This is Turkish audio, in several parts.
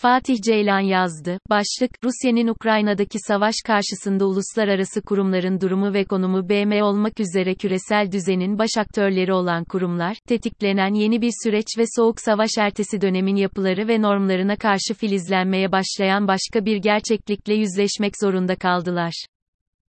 Fatih Ceylan yazdı. Başlık, Rusya'nın Ukrayna'daki savaş karşısında uluslararası kurumların durumu ve konumu BM olmak üzere küresel düzenin baş aktörleri olan kurumlar, tetiklenen yeni bir süreç ve soğuk savaş ertesi dönemin yapıları ve normlarına karşı filizlenmeye başlayan başka bir gerçeklikle yüzleşmek zorunda kaldılar.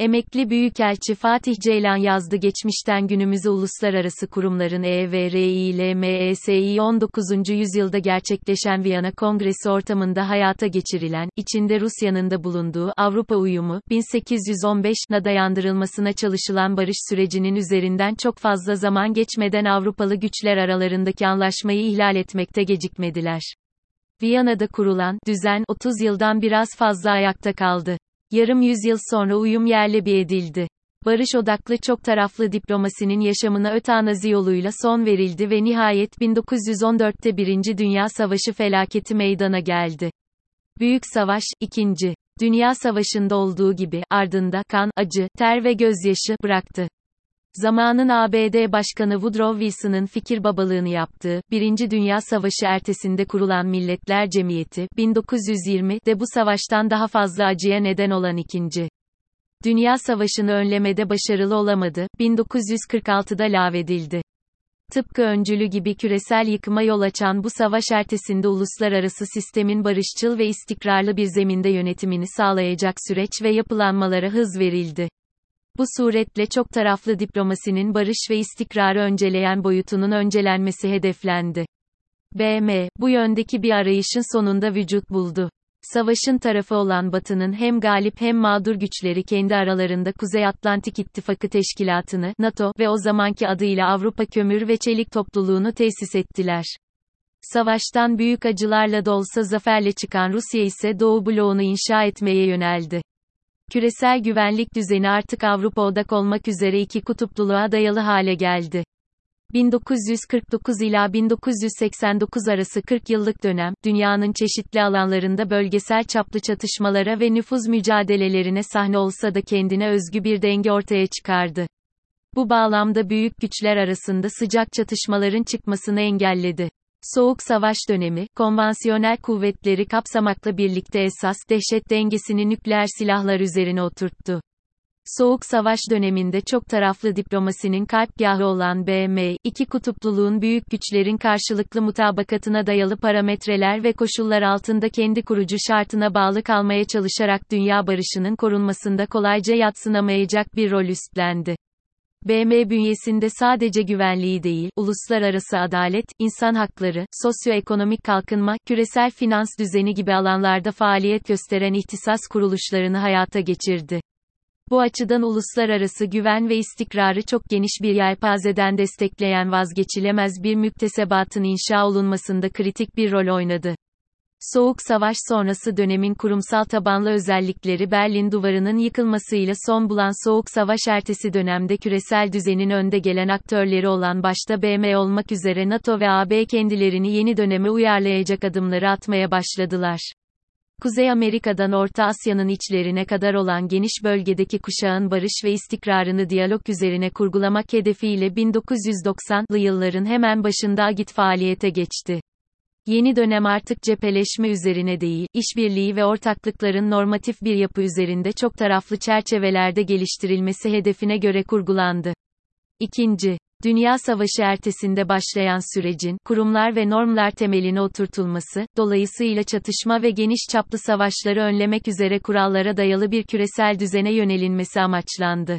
Emekli Büyükelçi Fatih Ceylan yazdı geçmişten günümüze uluslararası kurumların EVRI ile MESI 19. yüzyılda gerçekleşen Viyana Kongresi ortamında hayata geçirilen, içinde Rusya'nın da bulunduğu Avrupa uyumu, 1815'na dayandırılmasına çalışılan barış sürecinin üzerinden çok fazla zaman geçmeden Avrupalı güçler aralarındaki anlaşmayı ihlal etmekte gecikmediler. Viyana'da kurulan düzen 30 yıldan biraz fazla ayakta kaldı. Yarım yüzyıl sonra uyum yerle bir edildi. Barış odaklı çok taraflı diplomasinin yaşamına ötanazi yoluyla son verildi ve nihayet 1914'te Birinci Dünya Savaşı felaketi meydana geldi. Büyük Savaş, 2. Dünya Savaşı'nda olduğu gibi, ardında, kan, acı, ter ve gözyaşı, bıraktı. Zamanın ABD Başkanı Woodrow Wilson'ın fikir babalığını yaptığı, Birinci Dünya Savaşı ertesinde kurulan Milletler Cemiyeti, 1920'de bu savaştan daha fazla acıya neden olan ikinci. Dünya Savaşı'nı önlemede başarılı olamadı, 1946'da lağvedildi. Tıpkı öncülü gibi küresel yıkıma yol açan bu savaş ertesinde uluslararası sistemin barışçıl ve istikrarlı bir zeminde yönetimini sağlayacak süreç ve yapılanmalara hız verildi. Bu suretle çok taraflı diplomasinin barış ve istikrarı önceleyen boyutunun öncelenmesi hedeflendi. BM, bu yöndeki bir arayışın sonunda vücut buldu. Savaşın tarafı olan Batı'nın hem galip hem mağdur güçleri kendi aralarında Kuzey Atlantik İttifakı Teşkilatı'nı, NATO ve o zamanki adıyla Avrupa Kömür ve Çelik Topluluğunu tesis ettiler. Savaştan büyük acılarla da olsa zaferle çıkan Rusya ise Doğu bloğunu inşa etmeye yöneldi. Küresel güvenlik düzeni artık Avrupa odak olmak üzere iki kutupluluğa dayalı hale geldi. 1949 ila 1989 arası 40 yıllık dönem, dünyanın çeşitli alanlarında bölgesel çaplı çatışmalara ve nüfuz mücadelelerine sahne olsa da kendine özgü bir denge ortaya çıkardı. Bu bağlamda büyük güçler arasında sıcak çatışmaların çıkmasını engelledi. Soğuk Savaş dönemi, konvansiyonel kuvvetleri kapsamakla birlikte esas dehşet dengesini nükleer silahlar üzerine oturttu. Soğuk Savaş döneminde çok taraflı diplomasinin kalpgahı olan BM, iki kutupluluğun büyük güçlerin karşılıklı mutabakatına dayalı parametreler ve koşullar altında kendi kurucu şartına bağlı kalmaya çalışarak dünya barışının korunmasında kolayca yatsınamayacak bir rol üstlendi. BM bünyesinde sadece güvenliği değil, uluslararası adalet, insan hakları, sosyoekonomik kalkınma, küresel finans düzeni gibi alanlarda faaliyet gösteren ihtisas kuruluşlarını hayata geçirdi. Bu açıdan uluslararası güven ve istikrarı çok geniş bir yelpazeden destekleyen vazgeçilemez bir müktesebatın inşa olunmasında kritik bir rol oynadı. Soğuk Savaş sonrası dönemin kurumsal tabanlı özellikleri Berlin Duvarı'nın yıkılmasıyla son bulan Soğuk Savaş ertesi dönemde küresel düzenin önde gelen aktörleri olan başta BM olmak üzere NATO ve AB kendilerini yeni döneme uyarlayacak adımları atmaya başladılar. Kuzey Amerika'dan Orta Asya'nın içlerine kadar olan geniş bölgedeki kuşağın barış ve istikrarını diyalog üzerine kurgulamak hedefiyle 1990'lı yılların hemen başında Agit faaliyete geçti. Yeni dönem artık cepheleşme üzerine değil, işbirliği ve ortaklıkların normatif bir yapı üzerinde çok taraflı çerçevelerde geliştirilmesi hedefine göre kurgulandı. İkinci, Dünya Savaşı ertesinde başlayan sürecin, kurumlar ve normlar temeline oturtulması, dolayısıyla çatışma ve geniş çaplı savaşları önlemek üzere kurallara dayalı bir küresel düzene yönelinmesi amaçlandı.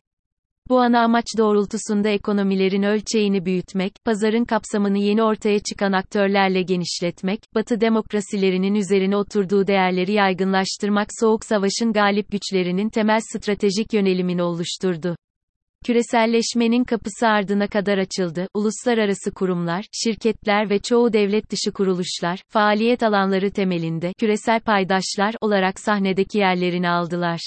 Bu ana amaç doğrultusunda ekonomilerin ölçeğini büyütmek, pazarın kapsamını yeni ortaya çıkan aktörlerle genişletmek, Batı demokrasilerinin üzerine oturduğu değerleri yaygınlaştırmak Soğuk Savaş'ın galip güçlerinin temel stratejik yönelimini oluşturdu. Küreselleşmenin kapısı ardına kadar açıldı. Uluslararası kurumlar, şirketler ve çoğu devlet dışı kuruluşlar, faaliyet alanları temelinde küresel paydaşlar olarak sahnedeki yerlerini aldılar.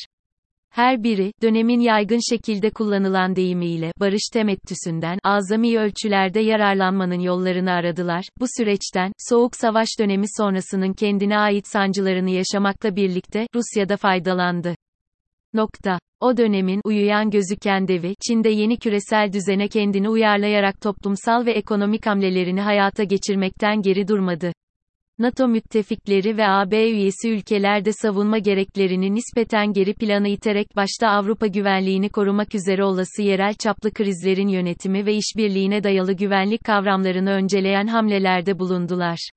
Her biri, dönemin yaygın şekilde kullanılan deyimiyle, barış temettüsünden, azami ölçülerde yararlanmanın yollarını aradılar. Bu süreçten, Soğuk Savaş dönemi sonrasının kendine ait sancılarını yaşamakla birlikte, Rusya'da faydalandı. Nokta. O dönemin uyuyan gözüken devi, Çin'de yeni küresel düzene kendini uyarlayarak toplumsal ve ekonomik hamlelerini hayata geçirmekten geri durmadı. NATO müttefikleri ve AB üyesi ülkelerde savunma gereklerini nispeten geri plana iterek başta Avrupa güvenliğini korumak üzere olası yerel çaplı krizlerin yönetimi ve işbirliğine dayalı güvenlik kavramlarını önceleyen hamlelerde bulundular.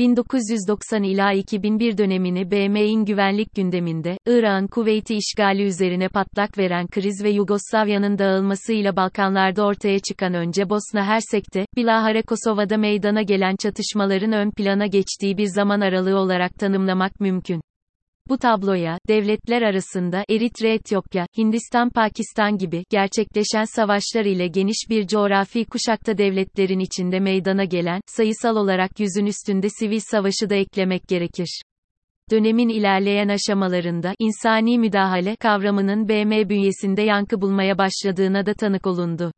1990 ila 2001 dönemini BM'in güvenlik gündeminde, Irak'ın Kuveyt'i işgali üzerine patlak veren kriz ve Yugoslavya'nın dağılmasıyla Balkanlarda ortaya çıkan önce Bosna Hersek'te, bilahare Kosova'da meydana gelen çatışmaların ön plana geçtiği bir zaman aralığı olarak tanımlamak mümkün. Bu tabloya, devletler arasında Eritre-Etiyopya, Hindistan-Pakistan gibi gerçekleşen savaşlar ile geniş bir coğrafi kuşakta devletlerin içinde meydana gelen, sayısal olarak yüzün üstünde sivil savaşı da eklemek gerekir. Dönemin ilerleyen aşamalarında insani müdahale kavramının BM bünyesinde yankı bulmaya başladığına da tanık olundu.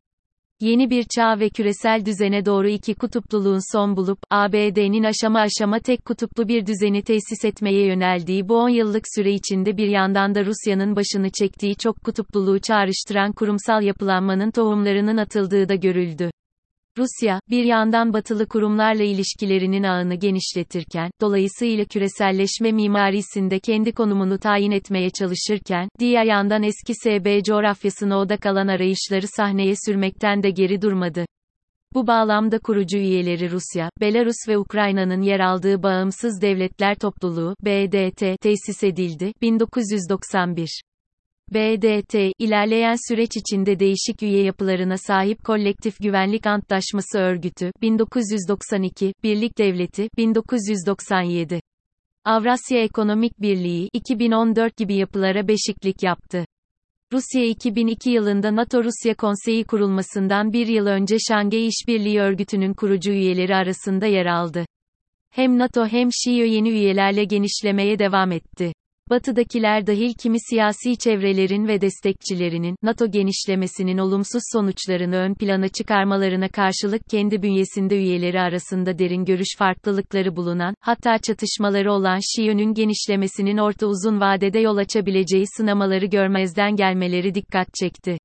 Yeni bir çağ ve küresel düzene doğru iki kutupluluğun son bulup, ABD'nin aşama aşama tek kutuplu bir düzeni tesis etmeye yöneldiği bu 10 yıllık süre içinde bir yandan da Rusya'nın başını çektiği çok kutupluluğu çağrıştıran kurumsal yapılanmanın tohumlarının atıldığı da görüldü. Rusya, bir yandan batılı kurumlarla ilişkilerinin ağını genişletirken, dolayısıyla küreselleşme mimarisinde kendi konumunu tayin etmeye çalışırken, diğer yandan eski SB coğrafyasına odak alan arayışları sahneye sürmekten de geri durmadı. Bu bağlamda kurucu üyeleri Rusya, Belarus ve Ukrayna'nın yer aldığı Bağımsız Devletler Topluluğu, BDT, tesis edildi, 1991. BDT, ilerleyen süreç içinde değişik üye yapılarına sahip Kolektif Güvenlik Antlaşması Örgütü, 1992, Birlik Devleti, 1997. Avrasya Ekonomik Birliği, 2014 gibi yapılara beşiklik yaptı. Rusya 2002 yılında NATO-Rusya Konseyi kurulmasından bir yıl önce Şangay İşbirliği Örgütü'nün kurucu üyeleri arasında yer aldı. Hem NATO hem Şiyo yeni üyelerle genişlemeye devam etti. Batıdakiler dahil kimi siyasi çevrelerin ve destekçilerinin, NATO genişlemesinin olumsuz sonuçlarını ön plana çıkarmalarına karşılık kendi bünyesinde üyeleri arasında derin görüş farklılıkları bulunan, hatta çatışmaları olan Şiyo'nun genişlemesinin orta uzun vadede yol açabileceği sınamaları görmezden gelmeleri dikkat çekti.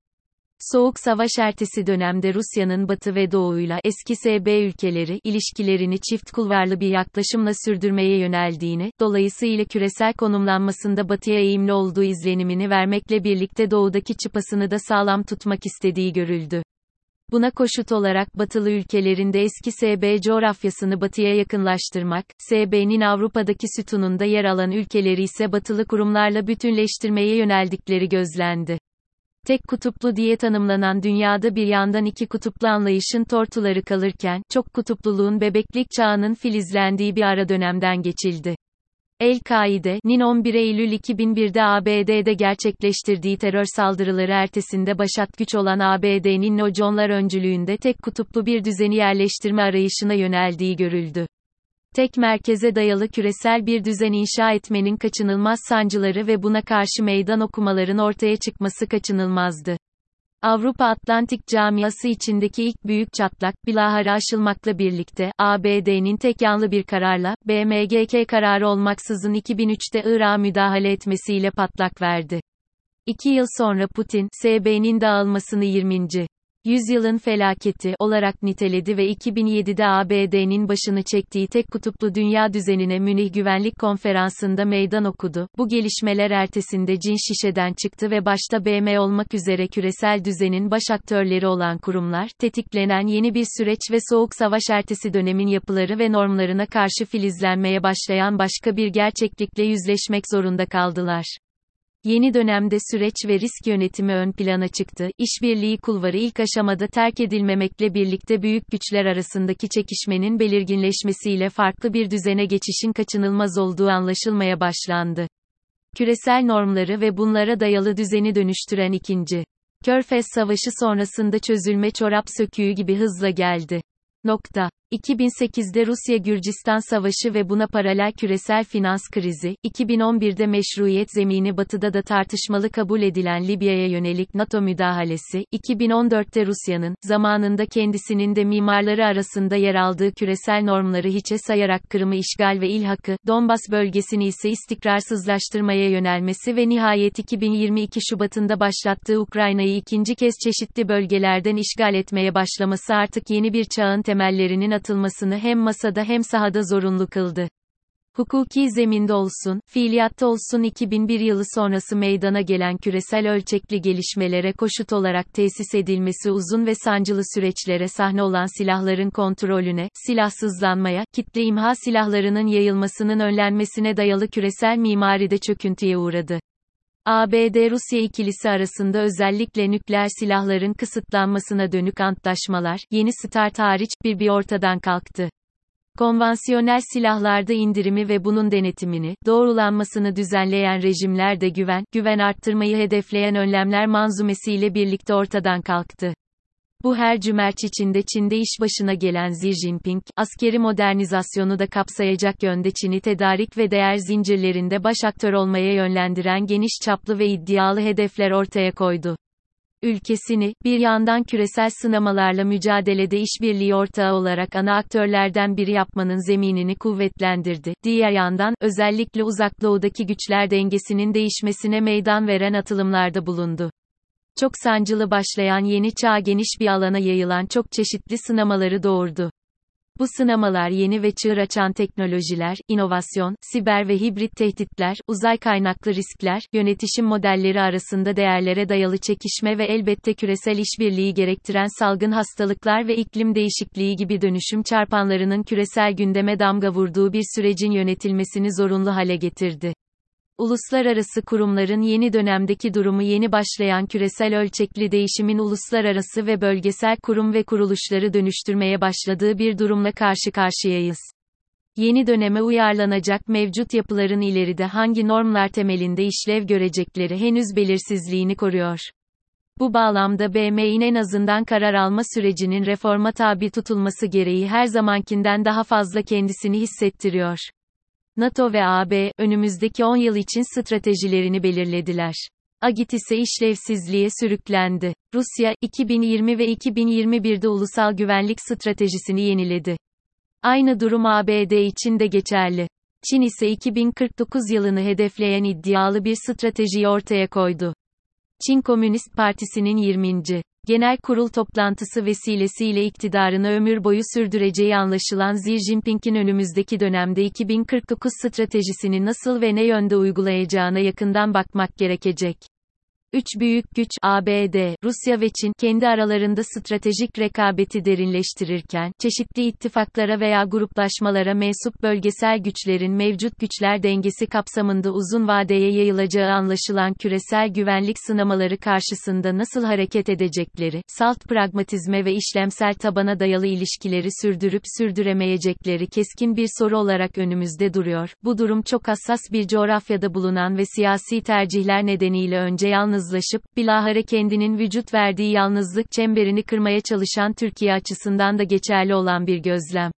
Soğuk Savaş ertesi dönemde Rusya'nın Batı ve Doğu'yla eski SB ülkeleri ilişkilerini çift kulvarlı bir yaklaşımla sürdürmeye yöneldiğini, dolayısıyla küresel konumlanmasında Batı'ya eğimli olduğu izlenimini vermekle birlikte Doğu'daki çıpasını da sağlam tutmak istediği görüldü. Buna koşut olarak batılı ülkelerinde eski SB coğrafyasını batıya yakınlaştırmak, SB'nin Avrupa'daki sütununda yer alan ülkeleri ise batılı kurumlarla bütünleştirmeye yöneldikleri gözlendi. Tek kutuplu diye tanımlanan dünyada bir yandan iki kutuplu anlayışın tortuları kalırken, çok kutupluluğun bebeklik çağının filizlendiği bir ara dönemden geçildi. El-Kaide'nin 11 Eylül 2001'de ABD'de gerçekleştirdiği terör saldırıları ertesinde başat güç olan ABD'nin Noconlar öncülüğünde tek kutuplu bir düzeni yerleştirme arayışına yöneldiği görüldü. Tek merkeze dayalı küresel bir düzen inşa etmenin kaçınılmaz sancıları ve buna karşı meydan okumaların ortaya çıkması kaçınılmazdı. Avrupa Atlantik camiası içindeki ilk büyük çatlak, bilahare aşılmakla birlikte, ABD'nin tek yanlı bir kararla, BMGK kararı olmaksızın 2003'te Irak'a müdahale etmesiyle patlak verdi. İki yıl sonra Putin, SB'nin dağılmasını 20 yüzyılın felaketi olarak niteledi ve 2007'de ABD'nin başını çektiği tek kutuplu dünya düzenine Münih Güvenlik Konferansı'nda meydan okudu. Bu gelişmeler ertesinde cin şişeden çıktı ve başta BM olmak üzere küresel düzenin baş aktörleri olan kurumlar, tetiklenen yeni bir süreç ve soğuk savaş ertesi dönemin yapıları ve normlarına karşı filizlenmeye başlayan başka bir gerçeklikle yüzleşmek zorunda kaldılar. Yeni dönemde süreç ve risk yönetimi ön plana çıktı. İşbirliği kulvarı ilk aşamada terk edilmemekle birlikte büyük güçler arasındaki çekişmenin belirginleşmesiyle farklı bir düzene geçişin kaçınılmaz olduğu anlaşılmaya başlandı. Küresel normları ve bunlara dayalı düzeni dönüştüren ikinci Körfez Savaşı sonrasında çözülme çorap söküğü gibi hızla geldi. Nokta. 2008'de Rusya-Gürcistan Savaşı ve buna paralel küresel finans krizi, 2011'de meşruiyet zemini batıda da tartışmalı kabul edilen Libya'ya yönelik NATO müdahalesi, 2014'te Rusya'nın, zamanında kendisinin de mimarları arasında yer aldığı küresel normları hiçe sayarak Kırım'ı işgal ve ilhakı, Donbas bölgesini ise istikrarsızlaştırmaya yönelmesi ve nihayet 2022 Şubat'ında başlattığı Ukrayna'yı ikinci kez çeşitli bölgelerden işgal etmeye başlaması artık yeni bir çağın temellerinin atılmasını hem masada hem sahada zorunlu kıldı. Hukuki zeminde olsun, fiiliyatta olsun 2001 yılı sonrası meydana gelen küresel ölçekli gelişmelere koşut olarak tesis edilmesi uzun ve sancılı süreçlere sahne olan silahların kontrolüne, silahsızlanmaya, kitle imha silahlarının yayılmasının önlenmesine dayalı küresel mimaride çöküntüye uğradı. ABD-Rusya ikilisi arasında özellikle nükleer silahların kısıtlanmasına dönük antlaşmalar, yeni START hariç, bir bir ortadan kalktı. Konvansiyonel silahlarda indirimi ve bunun denetimini, doğrulanmasını düzenleyen rejimler de güven, güven arttırmayı hedefleyen önlemler manzumesiyle birlikte ortadan kalktı. Bu her cümerç içinde Çin'de iş başına gelen Xi Jinping, askeri modernizasyonu da kapsayacak yönde Çin'i tedarik ve değer zincirlerinde baş aktör olmaya yönlendiren geniş çaplı ve iddialı hedefler ortaya koydu ülkesini, bir yandan küresel sınamalarla mücadelede işbirliği ortağı olarak ana aktörlerden biri yapmanın zeminini kuvvetlendirdi. Diğer yandan, özellikle uzak doğudaki güçler dengesinin değişmesine meydan veren atılımlarda bulundu. Çok sancılı başlayan yeni çağ geniş bir alana yayılan çok çeşitli sınamaları doğurdu. Bu sınamalar yeni ve çığır açan teknolojiler, inovasyon, siber ve hibrit tehditler, uzay kaynaklı riskler, yönetişim modelleri arasında değerlere dayalı çekişme ve elbette küresel işbirliği gerektiren salgın hastalıklar ve iklim değişikliği gibi dönüşüm çarpanlarının küresel gündeme damga vurduğu bir sürecin yönetilmesini zorunlu hale getirdi. Uluslararası kurumların yeni dönemdeki durumu yeni başlayan küresel ölçekli değişimin uluslararası ve bölgesel kurum ve kuruluşları dönüştürmeye başladığı bir durumla karşı karşıyayız. Yeni döneme uyarlanacak mevcut yapıların ileride hangi normlar temelinde işlev görecekleri henüz belirsizliğini koruyor. Bu bağlamda BM'in en azından karar alma sürecinin reforma tabi tutulması gereği her zamankinden daha fazla kendisini hissettiriyor. NATO ve AB, önümüzdeki 10 yıl için stratejilerini belirlediler. Agit ise işlevsizliğe sürüklendi. Rusya, 2020 ve 2021'de ulusal güvenlik stratejisini yeniledi. Aynı durum ABD için de geçerli. Çin ise 2049 yılını hedefleyen iddialı bir stratejiyi ortaya koydu. Çin Komünist Partisi'nin 20. Genel kurul toplantısı vesilesiyle iktidarını ömür boyu sürdüreceği anlaşılan Xi Jinping'in önümüzdeki dönemde 2049 stratejisini nasıl ve ne yönde uygulayacağına yakından bakmak gerekecek. Üç büyük güç ABD, Rusya ve Çin kendi aralarında stratejik rekabeti derinleştirirken, çeşitli ittifaklara veya gruplaşmalara mensup bölgesel güçlerin mevcut güçler dengesi kapsamında uzun vadeye yayılacağı anlaşılan küresel güvenlik sınamaları karşısında nasıl hareket edecekleri, salt pragmatizme ve işlemsel tabana dayalı ilişkileri sürdürüp sürdüremeyecekleri keskin bir soru olarak önümüzde duruyor. Bu durum çok hassas bir coğrafyada bulunan ve siyasi tercihler nedeniyle önce yalnız yalnızlaşıp, bilahare kendinin vücut verdiği yalnızlık çemberini kırmaya çalışan Türkiye açısından da geçerli olan bir gözlem.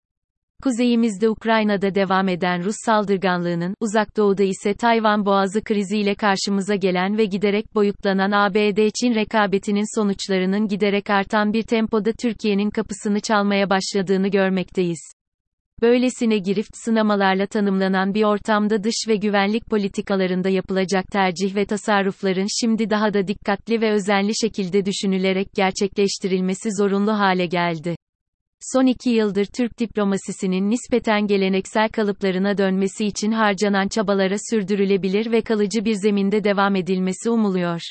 Kuzeyimizde Ukrayna'da devam eden Rus saldırganlığının, uzak doğuda ise Tayvan boğazı kriziyle karşımıza gelen ve giderek boyutlanan ABD-Çin rekabetinin sonuçlarının giderek artan bir tempoda Türkiye'nin kapısını çalmaya başladığını görmekteyiz. Böylesine girift sınamalarla tanımlanan bir ortamda dış ve güvenlik politikalarında yapılacak tercih ve tasarrufların şimdi daha da dikkatli ve özenli şekilde düşünülerek gerçekleştirilmesi zorunlu hale geldi. Son iki yıldır Türk diplomasisinin nispeten geleneksel kalıplarına dönmesi için harcanan çabalara sürdürülebilir ve kalıcı bir zeminde devam edilmesi umuluyor.